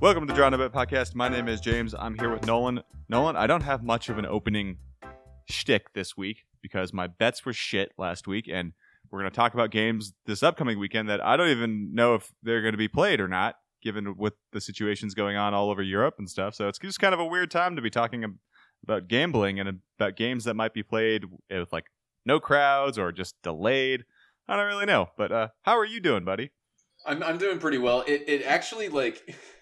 Welcome to the Draw No Bet podcast. My name is James. I'm here with Nolan. Nolan, I don't have much of an opening shtick this week because my bets were shit last week, and we're going to talk about games this upcoming weekend that I don't even know if they're going to be played or not, given with the situations going on all over Europe and stuff. So it's just kind of a weird time to be talking about gambling and about games that might be played with like no crowds or just delayed. I don't really know, but uh, how are you doing, buddy? I'm I'm doing pretty well. It it actually like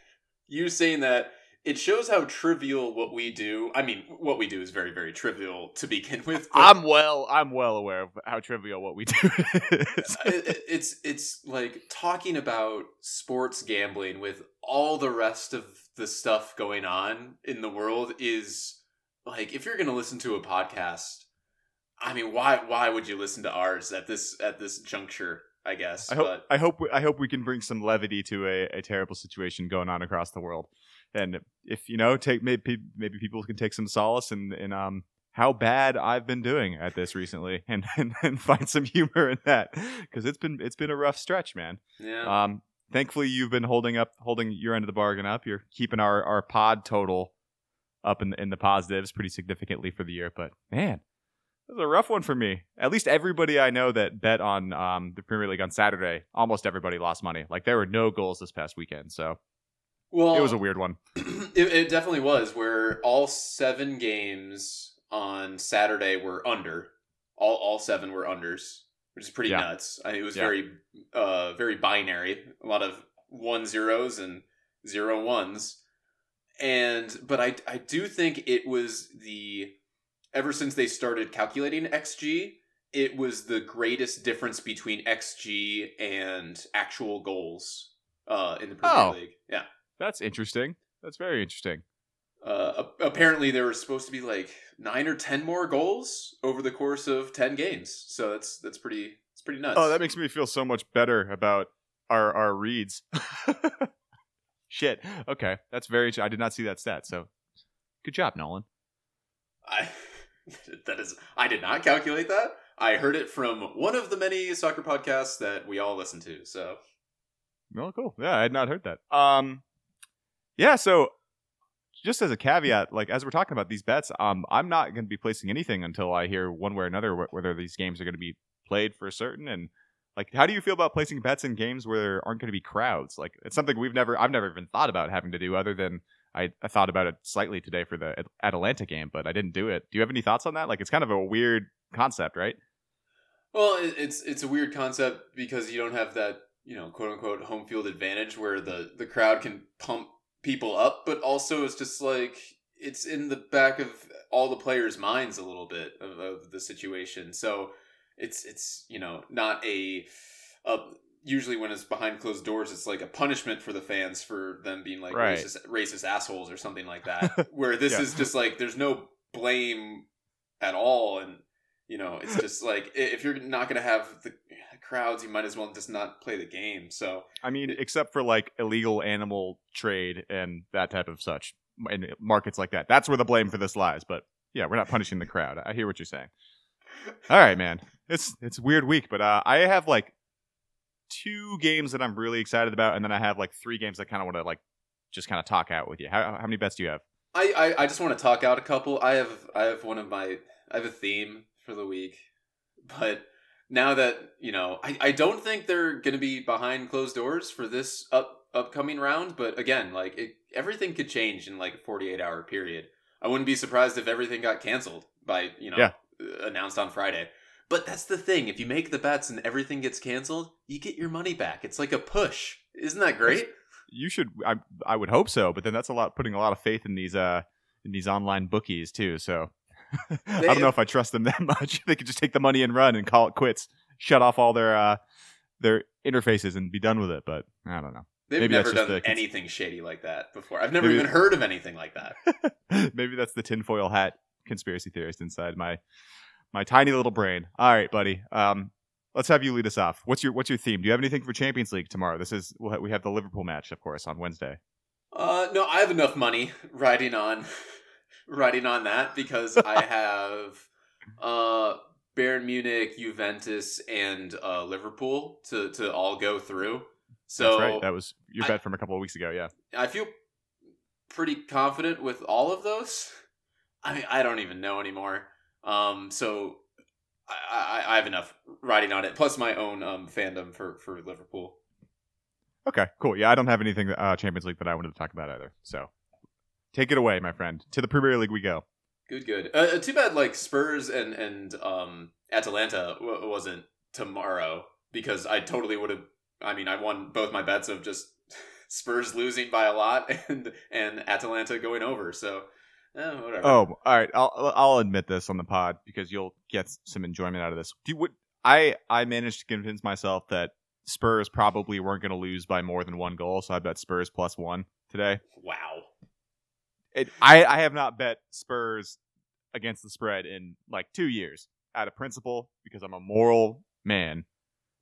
you saying that it shows how trivial what we do. I mean, what we do is very very trivial to begin with. I'm well. I'm well aware of how trivial what we do it- it's it's like talking about sports gambling with all the rest of the stuff going on in the world is like if you're going to listen to a podcast, I mean, why why would you listen to ours at this at this juncture? I guess. I hope. but I hope. we- I hope we can bring some levity to a, a terrible situation going on across the world. And if you know, take maybe maybe people can take some solace in in um how bad I've been doing at this recently, and and, and find some humor in that because it's been it's been a rough stretch, man. yeah. Um, thankfully, you've been holding up, holding your end of the bargain up. You're keeping our, our pod total up in the, in the positives pretty significantly for the year. But man, was a rough one for me. At least everybody I know that bet on um, the Premier League on Saturday, almost everybody lost money. Like there were no goals this past weekend, so well, it was a weird one. it, it definitely was where all seven games on Saturday were under. All all seven were unders, which is pretty Yeah. nuts. I mean, it was Yeah. very uh very binary. A lot of one zeros and zero ones. And but I I do think it was the ever since they started calculating XG, it was the greatest difference between XG and actual goals uh in the Premier Oh. League. Yeah. That's interesting. That's very interesting. Uh, apparently, there were supposed to be like nine or ten more goals over the course of ten games. So that's that's pretty it's pretty nuts. Oh, that makes me feel so much better about our our reads. Shit. Okay, that's very. I did not see that stat. So, good job, Nolan. I, that is I did not calculate that. I heard it from one of the many soccer podcasts that we all listen to. So Oh, cool. Yeah, I had not heard that. Um, yeah. So, just as a caveat, like as we're talking about these bets, um, I'm not going to be placing anything until I hear one way or another wh- whether these games are going to be played for certain. And like, how do you feel about placing bets in games where there aren't going to be crowds? Like, it's something we've never, I've never even thought about having to do, other than I, I thought about it slightly today for the At- Atalanta game, but I didn't do it. Do you have any thoughts on that? Like, it's kind of a weird concept, right? well, it's it's a weird concept because you don't have that you know quote unquote home field advantage where the the crowd can pump people up, but also it's just like it's in the back of all the players' minds a little bit of, of the situation. So it's it's you know not a, a usually when it's behind closed doors, it's like a punishment for the fans for them being like Right. racist racist assholes or something like that. Where this Yeah. is just like there's no blame at all, and you know it's just like if you're not gonna have the crowds, you might as well just not play the game. So I mean, except for like illegal animal trade and that type of such, and markets like that. That's where the blame for this lies. But yeah, we're not punishing the crowd. I hear what you're saying. All right, man. It's it's a weird week, but uh, I have like two games that I'm really excited about, and then I have like three games I kind of want to like just kind of talk out with you. How, how many bets do you have? I, I I just want to talk out a couple. I have I have one of my I have a theme for the week, but now that you know, I, I don't think they're going to be behind closed doors for this up upcoming round. But again, like it, everything could change in like a forty eight hour period. I wouldn't be surprised if everything got canceled by you know Yeah. announced on Friday. But that's the thing. If you make the bets and everything gets canceled, you get your money back. It's like a push. Isn't that great? You should. I I would hope so, but then that's a lot putting a lot of faith in these uh in these online bookies too. So I don't know if I trust them that much. they could just take the money and run and call it quits, shut off all their uh their interfaces and be done with it. But I don't know. They've Maybe never done the anything shady like that before. I've never Maybe- even heard of anything like that. Maybe that's the tinfoil hat conspiracy theorist inside my my tiny little brain. All right, buddy. Um, let's have you lead us off. What's your what's your theme? Do you have anything for Champions League tomorrow? This is we'll ha- we have the Liverpool match, of course, on Wednesday. Uh, no, I have enough money riding on, riding on that because I have uh Bayern Munich, Juventus, and uh, Liverpool to to all go through. So That's right. That was your I- bet from a couple of weeks ago. Yeah. I feel pretty confident with all of those. I mean, I don't even know anymore. Um, so I, I, I have enough riding on it, plus my own um, fandom for for Liverpool. Okay, cool. Yeah, I don't have anything uh, Champions League that I wanted to talk about either. So take it away, my friend. To the Premier League we go. Good, good. Uh, uh too bad, like Spurs and and um, Atalanta w- wasn't tomorrow because I totally would have. I mean, I won both my bets of just Spurs losing by a lot and and Atalanta going over. So Eh, whatever. Oh, all right. I'll I'll admit this on the pod because you'll get some enjoyment out of this. Do you, would I I managed to convince myself that Spurs probably weren't going to lose by more than one goal, so I bet Spurs plus one today. Wow. It, I I have not bet Spurs against the spread in like two years out of principle because I'm a moral man.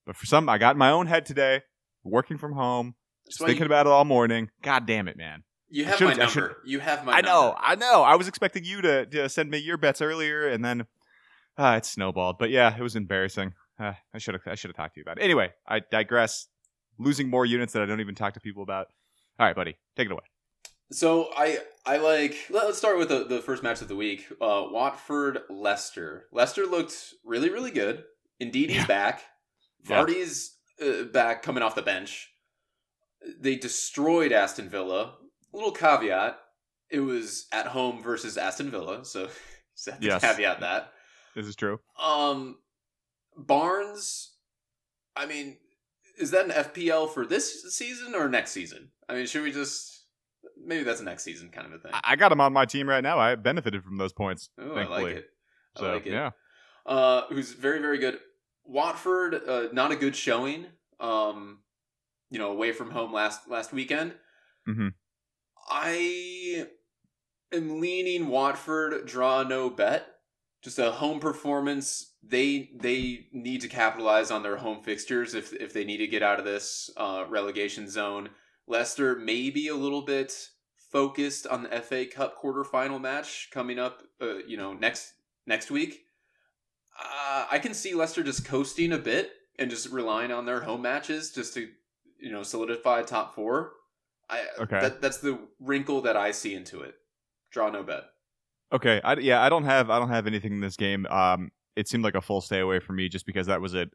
But for some, I got in my own head today, working from home, just thinking you, about it all morning. God damn it, man. You have my number. You have my. I know. I know. I was expecting you to, to send me your bets earlier, and then uh, it snowballed. But yeah, it was embarrassing. Uh, I should have. I should have talked to you about it. Anyway, I digress. Losing more units that I don't even talk to people about. All right, buddy, take it away. So I I like let's start with the, the first match of the week. Uh, Watford Leicester. Leicester looked really really good. Ndidi's yeah. back. Vardy's uh, back coming off the bench. They destroyed Aston Villa. Little caveat: it was at home versus Aston Villa, so just yes. caveat that. This is true. Um, Barnes. I mean, is that an FPL for this season or next season? I mean, should we just maybe that's next season kind of a thing. I got him on my team right now. I benefited from those points. Thankfully. I like it. I so, like it. Yeah. Uh, who's very very good. Watford, uh, not a good showing. Um, you know, away from home last last weekend. Mm-hmm. I am leaning Watford draw no bet. Just a home performance. They they need to capitalize on their home fixtures if if they need to get out of this uh, relegation zone. Leicester may be a little bit focused on the FA Cup quarterfinal match coming up. Uh, you know, next next week. Uh, I can see Leicester just coasting a bit and just relying on their home matches just to you know solidify top four. I okay. That, that's the wrinkle that I see into it. Draw no bet. Okay. I, yeah, I don't have I don't have anything in this game. Um, it seemed like a full stay away for me just because that was a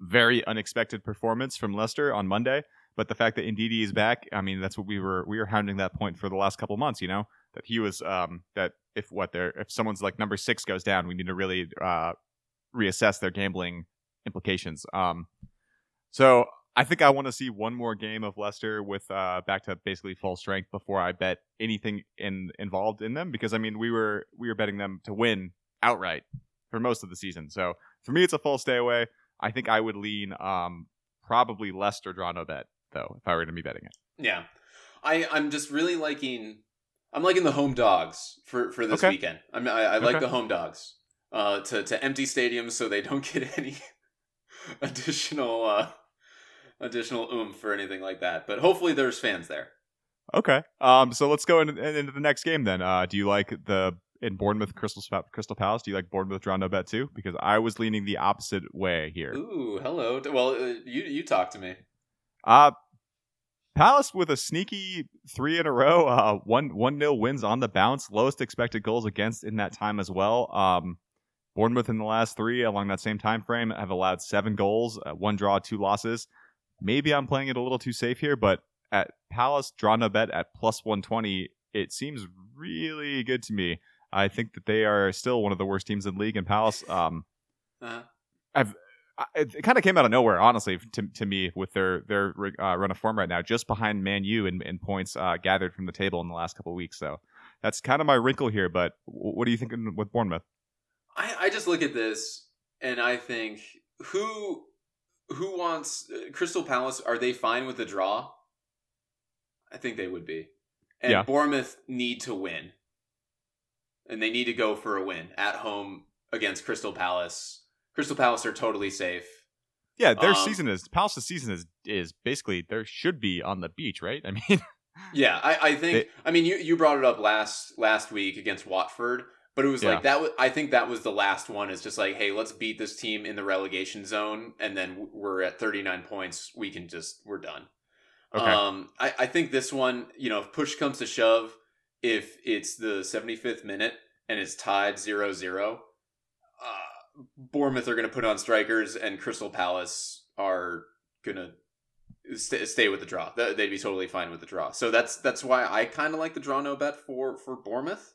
very unexpected performance from Leicester on Monday. But the fact that Ndidi is back, I mean, that's what we were we were hounding that point for the last couple months. You know that he was um that if what there if someone's like number six goes down, we need to really uh reassess their gambling implications. Um, so I think I want to see one more game of Leicester with uh, back to basically full strength before I bet anything in involved in them because I mean we were we were betting them to win outright for most of the season. So for me, it's a full stay away. I think I would lean um, probably Leicester draw no bet though, if I were to be betting it. Yeah, I I'm just really liking. I'm liking the home dogs for for this okay. weekend. I'm, I, I like the home dogs uh, to to empty stadiums so they don't get any additional uh, additional oomph or anything like that. But hopefully, there's fans there. Okay. Um. So let's go in, in, into the next game then. Uh, do you like the in Bournemouth Crystal Crystal Palace? Do you like Bournemouth draw no bet too? Because I was leaning the opposite way here. Ooh, hello. Well, uh, you you talk to me. Uh Palace with a sneaky three in a row, uh, one one nil wins on the bounce, lowest expected goals against in that time as well. Um, Bournemouth in the last three along that same time frame have allowed seven goals, uh, one draw, two losses. Maybe I'm playing it a little too safe here, but at Palace draw a bet at plus 120, it seems really good to me. I think that they are still one of the worst teams in the league. And Palace, um, uh-huh. I've it, it kind of came out of nowhere, honestly, to, to me with their their uh, run of form right now, just behind Man U in, in points uh, gathered from the table in the last couple of weeks. So that's kind of my wrinkle here. But what do you think with Bournemouth? I, I just look at this and I think who who wants uh, Crystal Palace? Are they fine with the draw? I think they would be. And yeah. Bournemouth need to win, and they need to go for a win at home against Crystal Palace Crystal Palace are totally safe. Yeah, their um, season is Palace's season is is basically there should be on the beach, right? I mean, yeah, I, I think they, I mean you you brought it up last last week against Watford, but it was yeah. like that. Was, I think that was the last one. Is just like, hey, let's beat this team in the relegation zone, and then we're at thirty nine points. We can just we're done. Okay. Um, I I think this one, you know, if push comes to shove, if it's the 75th minute and it's tied 0-0, uh, Bournemouth are going to put on strikers and Crystal Palace are going to st- stay with the draw. They'd be totally fine with the draw. So that's that's why I kind of like the draw no bet for for Bournemouth.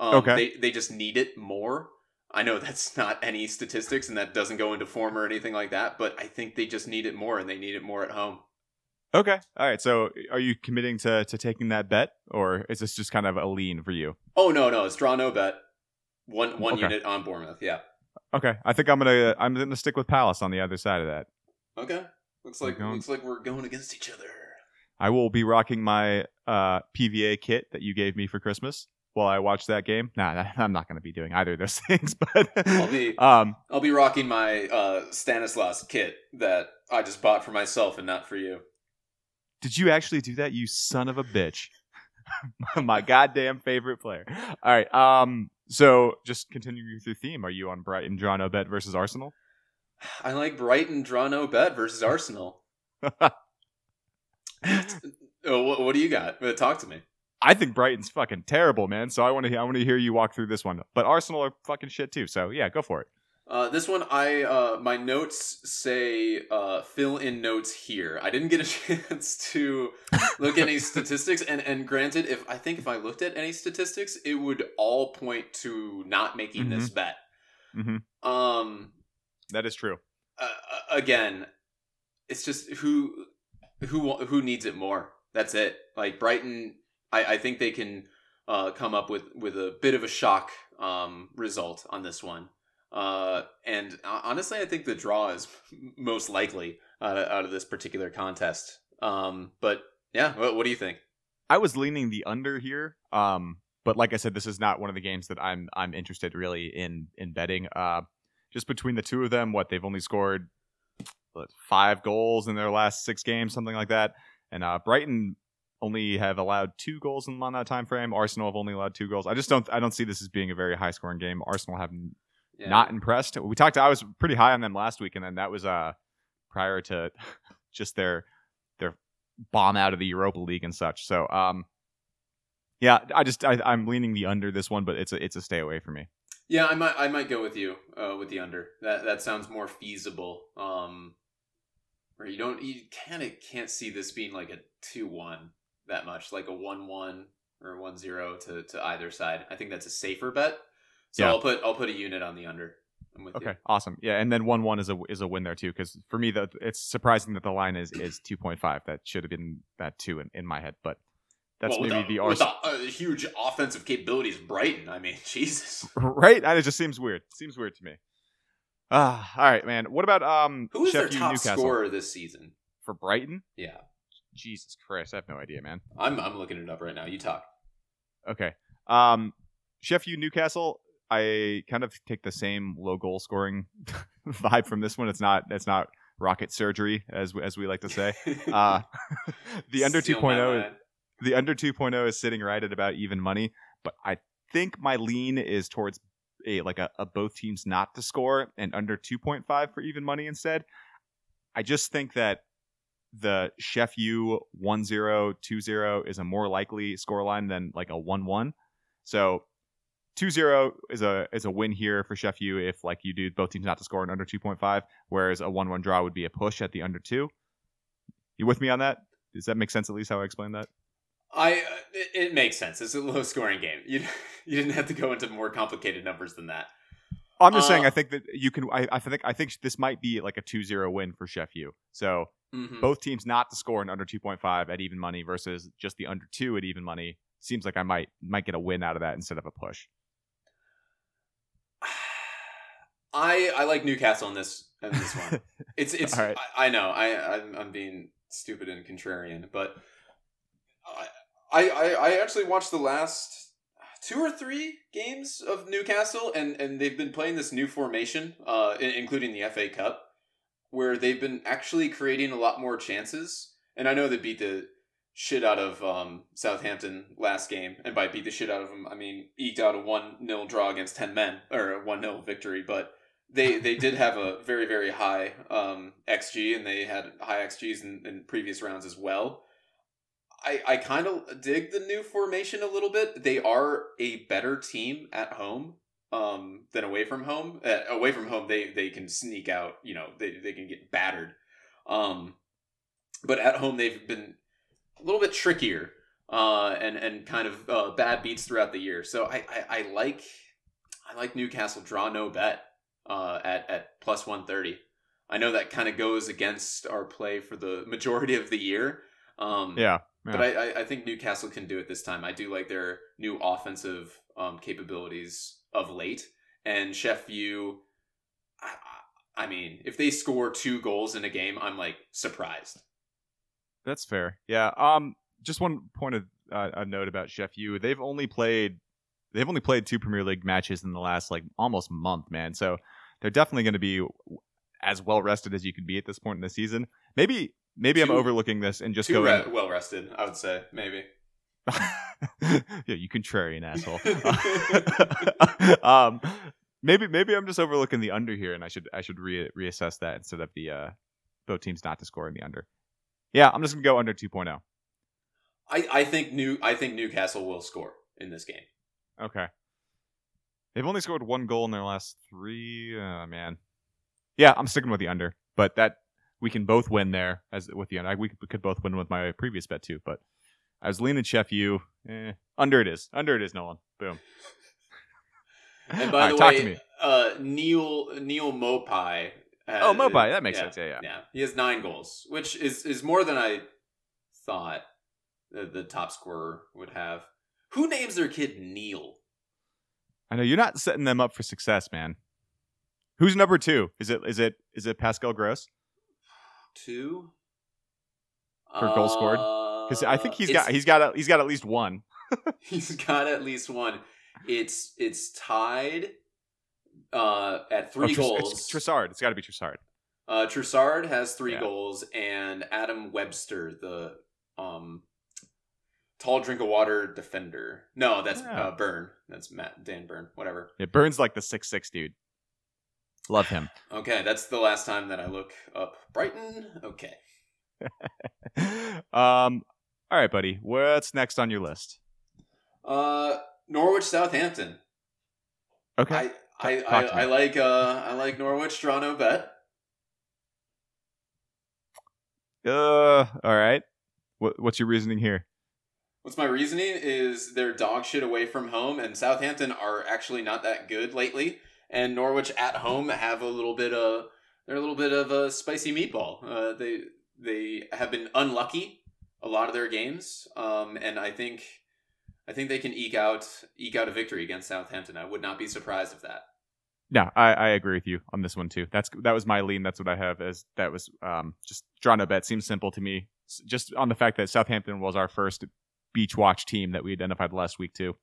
Um, Okay. They they just need it more. I know that's not any statistics and that doesn't go into form or anything like that, but I think they just need it more and they need it more at home. Okay. All right. So are you committing to to taking that bet, or is this just kind of a lean for you? Oh no, no, it's draw no bet. One one Okay. unit on Bournemouth. Yeah. Okay. I think I'm gonna I'm gonna stick with Palace on the other side of that. Okay. Looks like going- looks like we're going against each other. I will be rocking my uh, PVA kit that you gave me for Christmas while I watch that game. Nah, I'm not going to be doing either of those things. But I'll be- um, I'll be rocking my uh, Stanislas kit that I just bought for myself and not for you. did you actually do that, you son of a bitch? my goddamn favorite player. All right. Um, so just continuing with your theme, are you on Brighton draw no bet versus Arsenal? I like Brighton draw no bet versus Arsenal. oh, what, what do you got? Uh, Talk to me. I think Brighton's fucking terrible, man. So I want to I want to hear you walk through this one. But Arsenal are fucking shit too. So yeah, go for it. Uh, this one, I uh, my notes say uh, fill in notes here. I didn't get a chance to look at any statistics, and and granted, if I think if I looked at any statistics, it would all point to not making this bet. Mhm. Um, That is true. uh, again, it's just who who who needs it more. That's it. Like Brighton, I, I think they can uh, come up with with a bit of a shock um, result on this one. Uh, and honestly, I think the draw is most likely out of, out of this particular contest. Um, but yeah, what, what do you think? I was leaning the under here. Um, but like I said, this is not one of the games that I'm I'm interested really in in betting. Uh, just between the two of them, what they've only scored what, five goals in their last six games, something like that. And uh, Brighton only have allowed two goals in on that time frame. Arsenal have only allowed two goals. I just don't I don't see this as being a very high scoring game. Arsenal have Yeah. not impressed. We talked. I was pretty high on them last week, and then that was uh prior to just their their bomb out of the Europa League and such. So um, yeah, I just I, I'm leaning the under this one, but it's a it's a stay away for me. Yeah, I might I might go with you uh, with the under. That that sounds more feasible. Um, where you don't you kind of can't see this being like a two one that much, like a one one or one zero to to either side. I think that's a safer bet. So Yeah. I'll put I'll put a unit on the under. I'm with Okay, you. awesome. Yeah, and then one one is a is a win there too, because for me that it's surprising that the line is is two point five. That should have been that two in, in my head, but that's well, maybe the the, uh, huge offensive capabilities, of Brighton. I mean, Jesus. right? And it just seems weird. seems weird to me. Ah, all right, man. What about um Who is their Sheffield top Newcastle scorer this season? for Brighton? Yeah, Jesus Christ, I have no idea, man. I'm I'm looking it up right now. You talk. Okay. Um Sheffield Newcastle, I kind of take the same low goal scoring vibe from this one. It's not it's not rocket surgery as as we like to say. Uh the under Steal my 2.0 line. the under 2.0 is sitting right at about even money, but I think my lean is towards a like a, a both teams not to score and under 2.5 for even money instead. I just think that the Sheff U 1 0 2 0 is a more likely scoreline than like a 1 1. So 2 0 is a is a win here for Sheff U if like you do both teams not to score and under 2.5, whereas a 1 1 draw would be a push at the under 2. You with me on that? Does that make sense at least how I explained that? I uh, it, it makes sense. It's a low scoring game. You you didn't have to go into more complicated numbers than that. I'm just saying Uh, I think that you can I, I think I think this might be like a 2-0 win for Sheff U. So Mhm. both teams not to score an under 2.5 at even money versus just the under 2 at even money seems like I might might get a win out of that instead of a push. I I like Newcastle in this in this one. It's it's right. I, I know I I'm, I'm being stupid and contrarian, but I, I I actually watched the last two or three games of Newcastle, and and they've been playing this new formation, uh, including the FA Cup, where they've been actually creating a lot more chances. And I know they beat the shit out of um, Southampton last game, and by beat the shit out of them, I mean eked out a one 0 draw against ten men or a one 0 victory, but they they did have a very very high um, xG, and they had high xGs in, in previous rounds as well. I, I kind of dig the new formation a little bit. They are a better team at home um, than away from home. Uh, away from home, they they can sneak out. You know, they they can get battered. Um, but at home, they've been a little bit trickier uh, and and kind of uh, bad beats throughout the year. So I, I, I like I like Newcastle draw no bet uh, at at plus one thirty. I know that kind of goes against our play for the majority of the year. Um, Yeah. But I, I, I think Newcastle can do it this time. I do like their new offensive um, capabilities of late. And Sheff U, I, I mean, if they score two goals in a game, I'm like surprised. That's fair. Yeah. Um. Just one point of uh, a note about Sheff U. They've only played they've only played two Premier League matches in the last like almost month, man. So they're definitely going to be as well rested as you can be at this point in the season. Maybe maybe I'm overlooking this and just Too going. re- well rested, I would say, maybe. yeah, you contrarian asshole. um, maybe maybe I'm just overlooking the under here, and I should I should re- reassess that instead of the uh, both teams not to score in the under. Yeah, I'm just gonna go under oh. 2.0. I, I think new I think Newcastle will score in this game. Okay. They've only scored one goal in their last three. Oh, man. Yeah, I'm sticking with the under, but that we can both win there as with the under. We could- both win with my previous bet too, but I was leaning Sheff U. Eh, under it is. Under it is, Nolan. Boom. And by All the right, talk to way, uh, Neal Neal Maupay. Has, Oh, Maupay, that makes sense, yeah, yeah. yeah. He has nine goals, which is is more than I thought the, the top scorer would have. Who names their kid Neal? I know you're not setting them up for success, man. Who's number two? Is it is it is it Pascal Gross? Two For goal scored? Because I think he's got he's got a, he's got at least one. he's got at least one. It's it's tied uh, at Oh, three Tris- goals. It's Trossard. It's got to be Trossard. Uh, Trossard has three Yeah. goals, and Adam Webster, the um, tall drink of water defender. No, that's Yeah. uh, Burn. That's Matt Dan Burn. Whatever. It burns like the six six dude. Love him. Okay, that's the last time that I look up Brighton. Okay. um. All right, buddy. What's next on your list? Uh, Norwich Southampton. Okay. I I, I. I like uh I like Norwich draw no bet. uh. All right. What, what's your reasoning here? What's my reasoning is they're dog shit away from home, and Southampton are actually not that good lately. And Norwich at home have a little bit of they're a little bit of a spicy meatball. Uh, they they have been unlucky a lot of their games, um, and I think I think they can eke out eke out a victory against Southampton. I would not be surprised if that. No, I, I agree with you on this one too. That's that was my lean. That's what I have as that was um just drawn a bet. Seems simple to me. Just on the fact that Southampton was our first beach watch team that we identified last week too.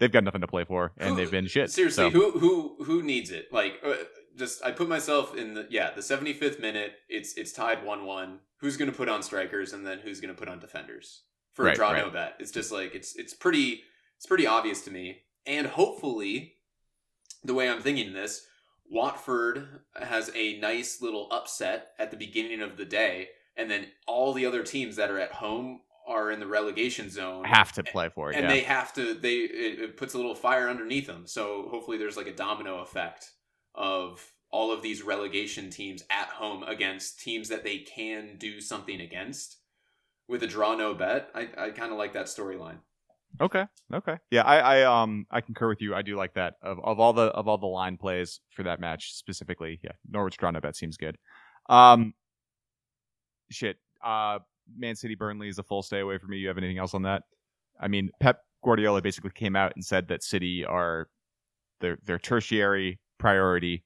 They've got nothing to play for, and Who- they've been shit. Seriously, so- who who who needs it? Like, uh, just I put myself in the yeah the seventy fifth minute. It's it's tied one one. Who's going to put on strikers and then who's going to put on defenders for a draw right. no bet? It's just like it's it's pretty it's pretty obvious to me. And hopefully, the way I'm thinking this, Watford has a nice little upset at the beginning of the day, and then all the other teams that are at home are in the relegation zone have to play for it. and yeah. they have to they it, it puts a little fire underneath them so hopefully there's like a domino effect of all of these relegation teams at home against teams that they can do something against with a draw no bet i, I kind of like that storyline Okay. Okay. Yeah, I, I um I concur with you. I do like that. Of of all the of all the line plays for that match specifically, yeah, Norwich draw no bet seems good. Um shit. Uh Man City Burnley is a full stay away from me. You have anything else on that? I mean, Pep Guardiola basically came out and said that City are their their tertiary priority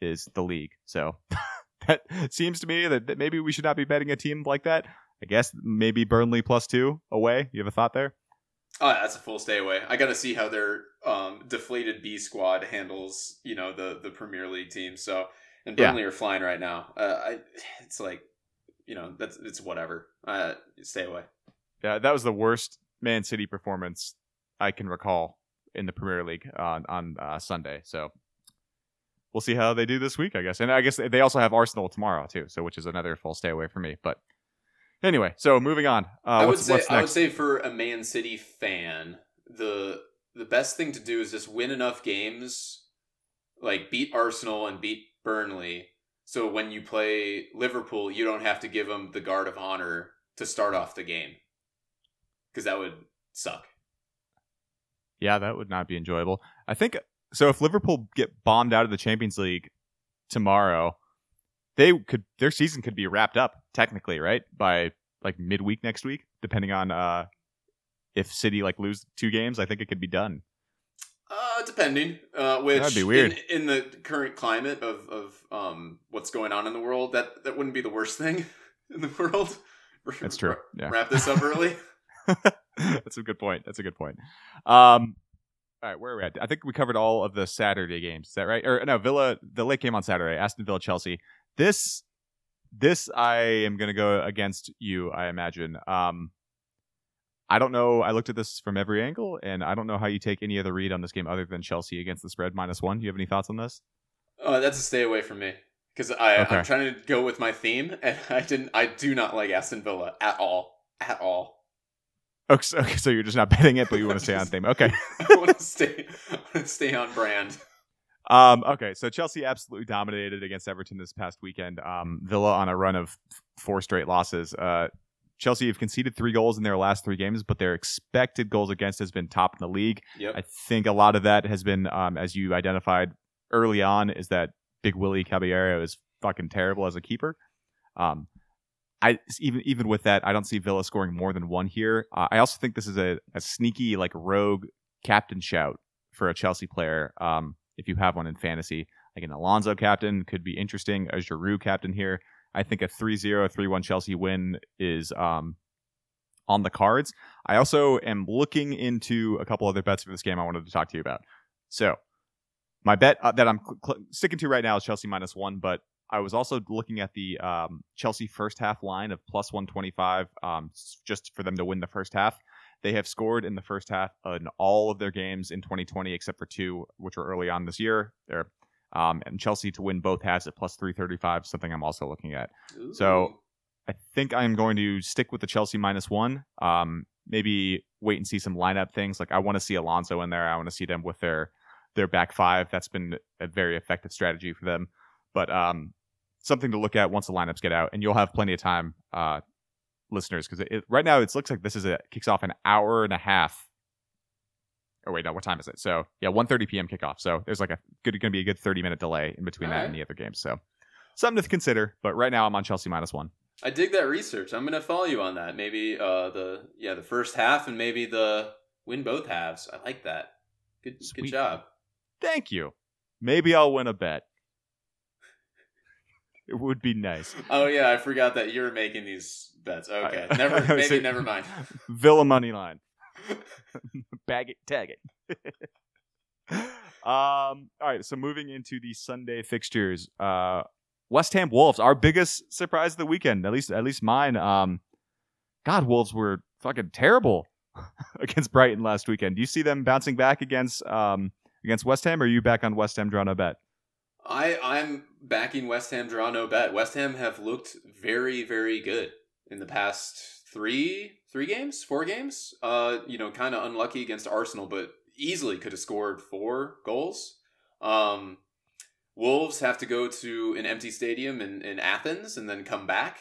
is the league. So that seems to me that, that maybe we should not be betting a team like that. I guess maybe Burnley plus two away. You have a thought there? oh that's a full stay away i gotta see how their um deflated b squad handles you know the the premier league team so and Yeah. burnley are flying right now uh i it's like you know that's it's whatever uh stay away Yeah, that was the worst Man City performance I can recall in the Premier League on on uh, Sunday. So we'll see how they do this week, I guess. And I guess they also have Arsenal tomorrow too, so which is another full stay away for me. But Anyway, so moving on. Uh, I would what's, say I would say for a Man City fan, the the best thing to do is just win enough games, like beat Arsenal and beat Burnley. So when you play Liverpool, you don't have to give them the guard of honor to start off the game, because that would suck. Yeah, that would not be enjoyable. I think so. If Liverpool get bombed out of the Champions League tomorrow, they could their season could be wrapped up technically, right? By like midweek next week, depending on uh if City like lose two games. I think it could be done. Depending. Uh, which That'd be weird. in, in the current climate of of um what's going on in the world. That that wouldn't be the worst thing in the world. That's true. Yeah. Wrap this up early. That's a good point. That's a good point. Um, all right, where are we at? I think we covered all of the Saturday games. Is that right? Or no, Villa. The late game on Saturday. Aston Villa, Chelsea. This, this I am going to go against you. I imagine. Um, I don't know. I looked at this from every angle, and I don't know how you take any other read on this game other than Chelsea against the spread minus one. Do you have any thoughts on this? Uh, that's a stay away from me because I Okay. I'm trying to go with my theme, and I didn't. I do not like Aston Villa at all. At all. Okay, so, okay, so you're just not betting it, but you want to stay on theme. Okay. I want to stay. I want to stay on brand. Um, okay, so Chelsea absolutely dominated against Everton this past weekend. Um, Villa on a run of four straight losses. Uh, Chelsea have conceded three goals in their last three games, but their expected goals against has been top in the league. Yep. I think a lot of that has been, um, as you identified early on, is that Big Willie Caballero is fucking terrible as a keeper. Um, I even even with that, I don't see Villa scoring more than one here. Uh, I also think this is a, a sneaky like rogue captain shout for a Chelsea player. Um, if you have one in fantasy, like an Alonso captain could be interesting. A Giroud captain here. I think a 3-0, 3-1 Chelsea win is um, on the cards. I also am looking into a couple other bets for this game I wanted to talk to you about. So, my bet uh, that I'm cl- cl- sticking to right now is Chelsea minus one, but I was also looking at the um, Chelsea first half line of plus 125 um, just for them to win the first half. They have scored in the first half in all of their games in 2020 except for two, which were early on this year. They're um, and Chelsea to win both halves at plus 335, something I'm also looking at. So- I think I'm going to stick with the Chelsea minus one. Um, maybe wait and see some lineup things. Like I want to see Alonso in there. I want to see them with their their back five. That's been a very effective strategy for them. But um, something to look at once the lineups get out, and you'll have plenty of time, uh, listeners, because right now it looks like this is a kicks off an hour and a half. Oh wait, no, what time is it? So yeah, 1.30 p.m. kickoff. So there's like a good going to be a good 30 minute delay in between that Alright. and the other games. So something to consider. But right now I'm on Chelsea minus one. I dig that research. I'm gonna follow you on that. Maybe uh the yeah the first half and maybe the win both halves. I like that. Good Sweet. good job. Thank you. Maybe I'll win a bet. It would be nice. Oh yeah, I forgot that you're making these bets. Okay, never maybe never mind. Villa money line. Bag it, tag it. um. All right. So moving into the Sunday fixtures, uh, West Ham Wolves, our biggest surprise of the weekend, at least at least mine. Um, God, Wolves were fucking terrible against Brighton last weekend. Do you see them bouncing back against um against West Ham? Or are you back on West Ham draw no bet? I I'm backing West Ham draw no bet. West Ham have looked very very good in the past three three games, four games. Uh, you know, kind of unlucky against Arsenal, but easily could have scored four goals. Um, Wolves have to go to an empty stadium in, in Athens and then come back.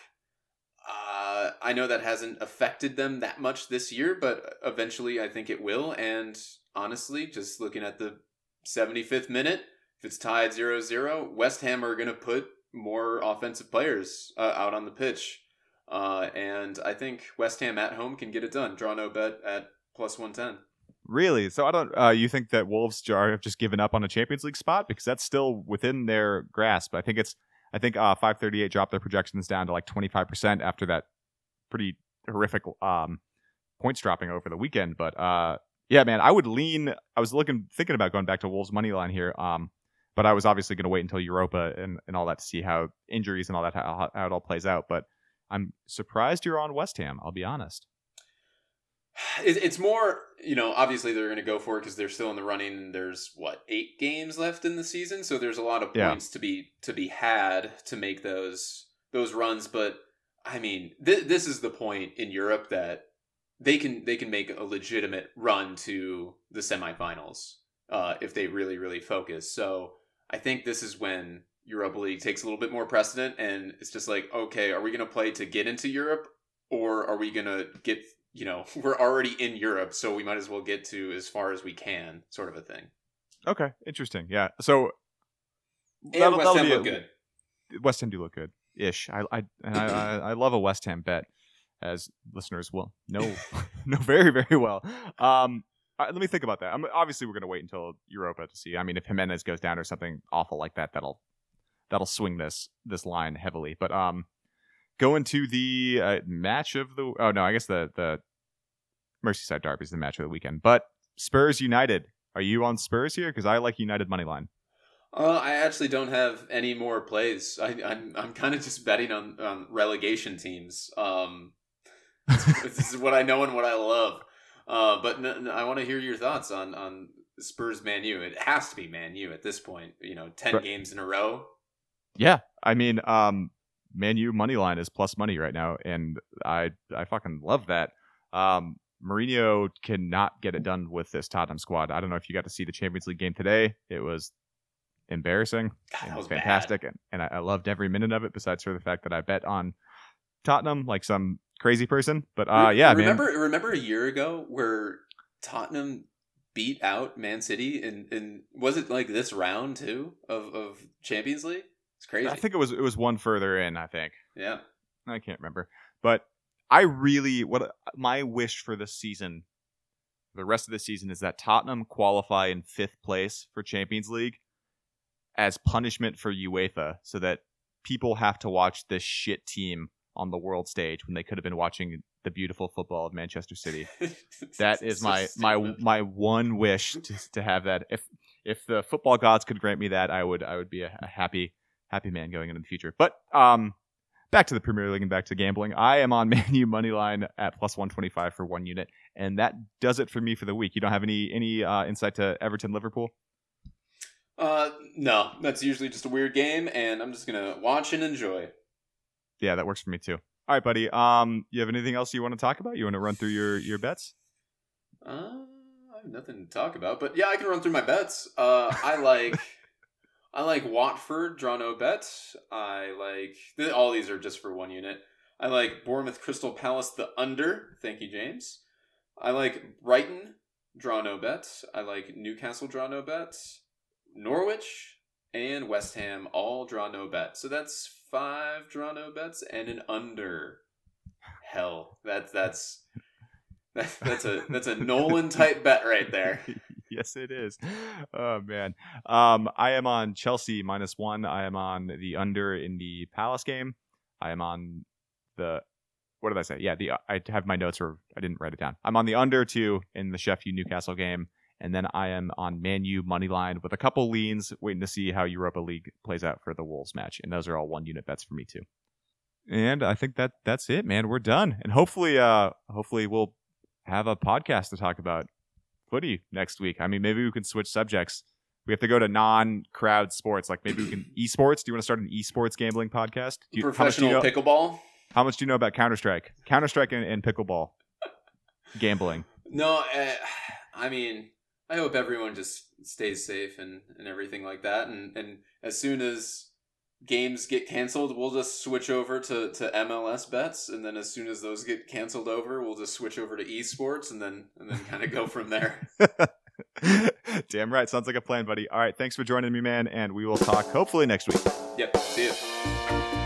Uh, I know that hasn't affected them that much this year, but eventually I think it will. And honestly, just looking at the 75th minute, if it's tied 0-0, West Ham are going to put more offensive players uh, out on the pitch. Uh, and I think West Ham at home can get it done. Draw no bet at plus 110. Really? So I don't. Uh, you think that Wolves jar have just given up on a Champions League spot because that's still within their grasp. I think it's. I think uh, 538 dropped their projections down to like 25 percent after that pretty horrific um, points dropping over the weekend. But uh, yeah, man, I would lean. I was looking, thinking about going back to Wolves money line here. Um, but I was obviously going to wait until Europa and, and all that to see how injuries and all that how, how it all plays out. But I'm surprised you're on West Ham. I'll be honest. It's more, you know, obviously they're going to go for it because they're still in the running. There's what eight games left in the season, so there's a lot of Yeah. points to be to be had to make those those runs. But I mean, th- this is the point in Europe that they can they can make a legitimate run to the semifinals uh, if they really really focus. So I think this is when Europa League takes a little bit more precedent, and it's just like, okay, are we going to play to get into Europe, or are we going to get you know we're already in Europe, so we might as well get to as far as we can, sort of a thing. Okay, interesting. Yeah. So and West Ham look good. West Ham do look good ish. I I, I I love a West Ham bet, as listeners will know know very very well. Um, let me think about that. I'm, obviously, we're going to wait until Europa to see. I mean, if Jimenez goes down or something awful like that, that'll that'll swing this this line heavily. But um, going to the uh, match of the oh no, I guess the the Merseyside Derby is the match of the weekend. But Spurs United, are you on Spurs here? Because I like United money line. Uh, I actually don't have any more plays. I, I'm I'm kind of just betting on, on relegation teams. Um, this is what I know and what I love. Uh, but n- n- I want to hear your thoughts on on Spurs Man U. It has to be Man U at this point. You know, ten right. games in a row. Yeah, I mean, um, Man U money line is plus money right now, and I I fucking love that. Um, Mourinho cannot get it done with this Tottenham squad. I don't know if you got to see the Champions League game today. It was embarrassing. God, it was, fantastic, bad. and, and I, I, loved every minute of it. Besides for the fact that I bet on Tottenham like some crazy person. But uh, yeah, remember man. remember a year ago where Tottenham beat out Man City, and and was it like this round too of of Champions League? It's crazy. I think it was it was one further in. I think. Yeah. I can't remember, but I really what uh, my wish for this season, the rest of the season, is that Tottenham qualify in fifth place for Champions League as punishment for UEFA, so that people have to watch this shit team on the world stage when they could have been watching the beautiful football of Manchester City. that is so my stupid. my my one wish to, to have that. If if the football gods could grant me that, I would I would be a, a happy happy man going into the future. But um, back to the Premier League and back to gambling. I am on Man U money line at plus one twenty five for one unit, and that does it for me for the week. You don't have any any uh, insight to Everton Liverpool? Uh, no, that's usually just a weird game, and I'm just gonna watch and enjoy. Yeah, that works for me too. All right, buddy. Um, you have anything else you want to talk about? You want to run through your your bets? Uh, I have nothing to talk about, but yeah, I can run through my bets. Uh, I like. I like Watford, draw no bets. I like all these are just for one unit. I like Bournemouth Crystal Palace the under. Thank you, James. I like Brighton, draw no bets. I like Newcastle draw no bets. Norwich and West Ham all draw no bet. So that's five draw no bets and an under. Hell, that's that's that's that's a that's a Nolan type bet right there. yes, it is. Oh man, um, I am on Chelsea minus one. I am on the under in the Palace game. I am on the what did I say? Yeah, the I have my notes or I didn't write it down. I'm on the under two in the Sheffield Newcastle game. And then I am on Man U money line with a couple leans, waiting to see how Europa League plays out for the Wolves match. And those are all one unit bets for me too. And I think that that's it, man. We're done. And hopefully, uh, hopefully we'll have a podcast to talk about footy next week. I mean, maybe we can switch subjects. We have to go to non-crowd sports, like maybe we can esports. Do you want to start an esports gambling podcast? Do you, Professional how you know, pickleball. How much do you know about Counter Strike? Counter Strike and, and, pickleball gambling. No, uh, I mean, I hope everyone just stays safe and, and everything like that. And, and as soon as games get canceled, we'll just switch over to, to MLS bets. And then as soon as those get canceled over, we'll just switch over to esports and then and then kind of go from there. Damn right. Sounds like a plan, buddy. All right. Thanks for joining me, man. And we will talk hopefully next week. Yep. See you.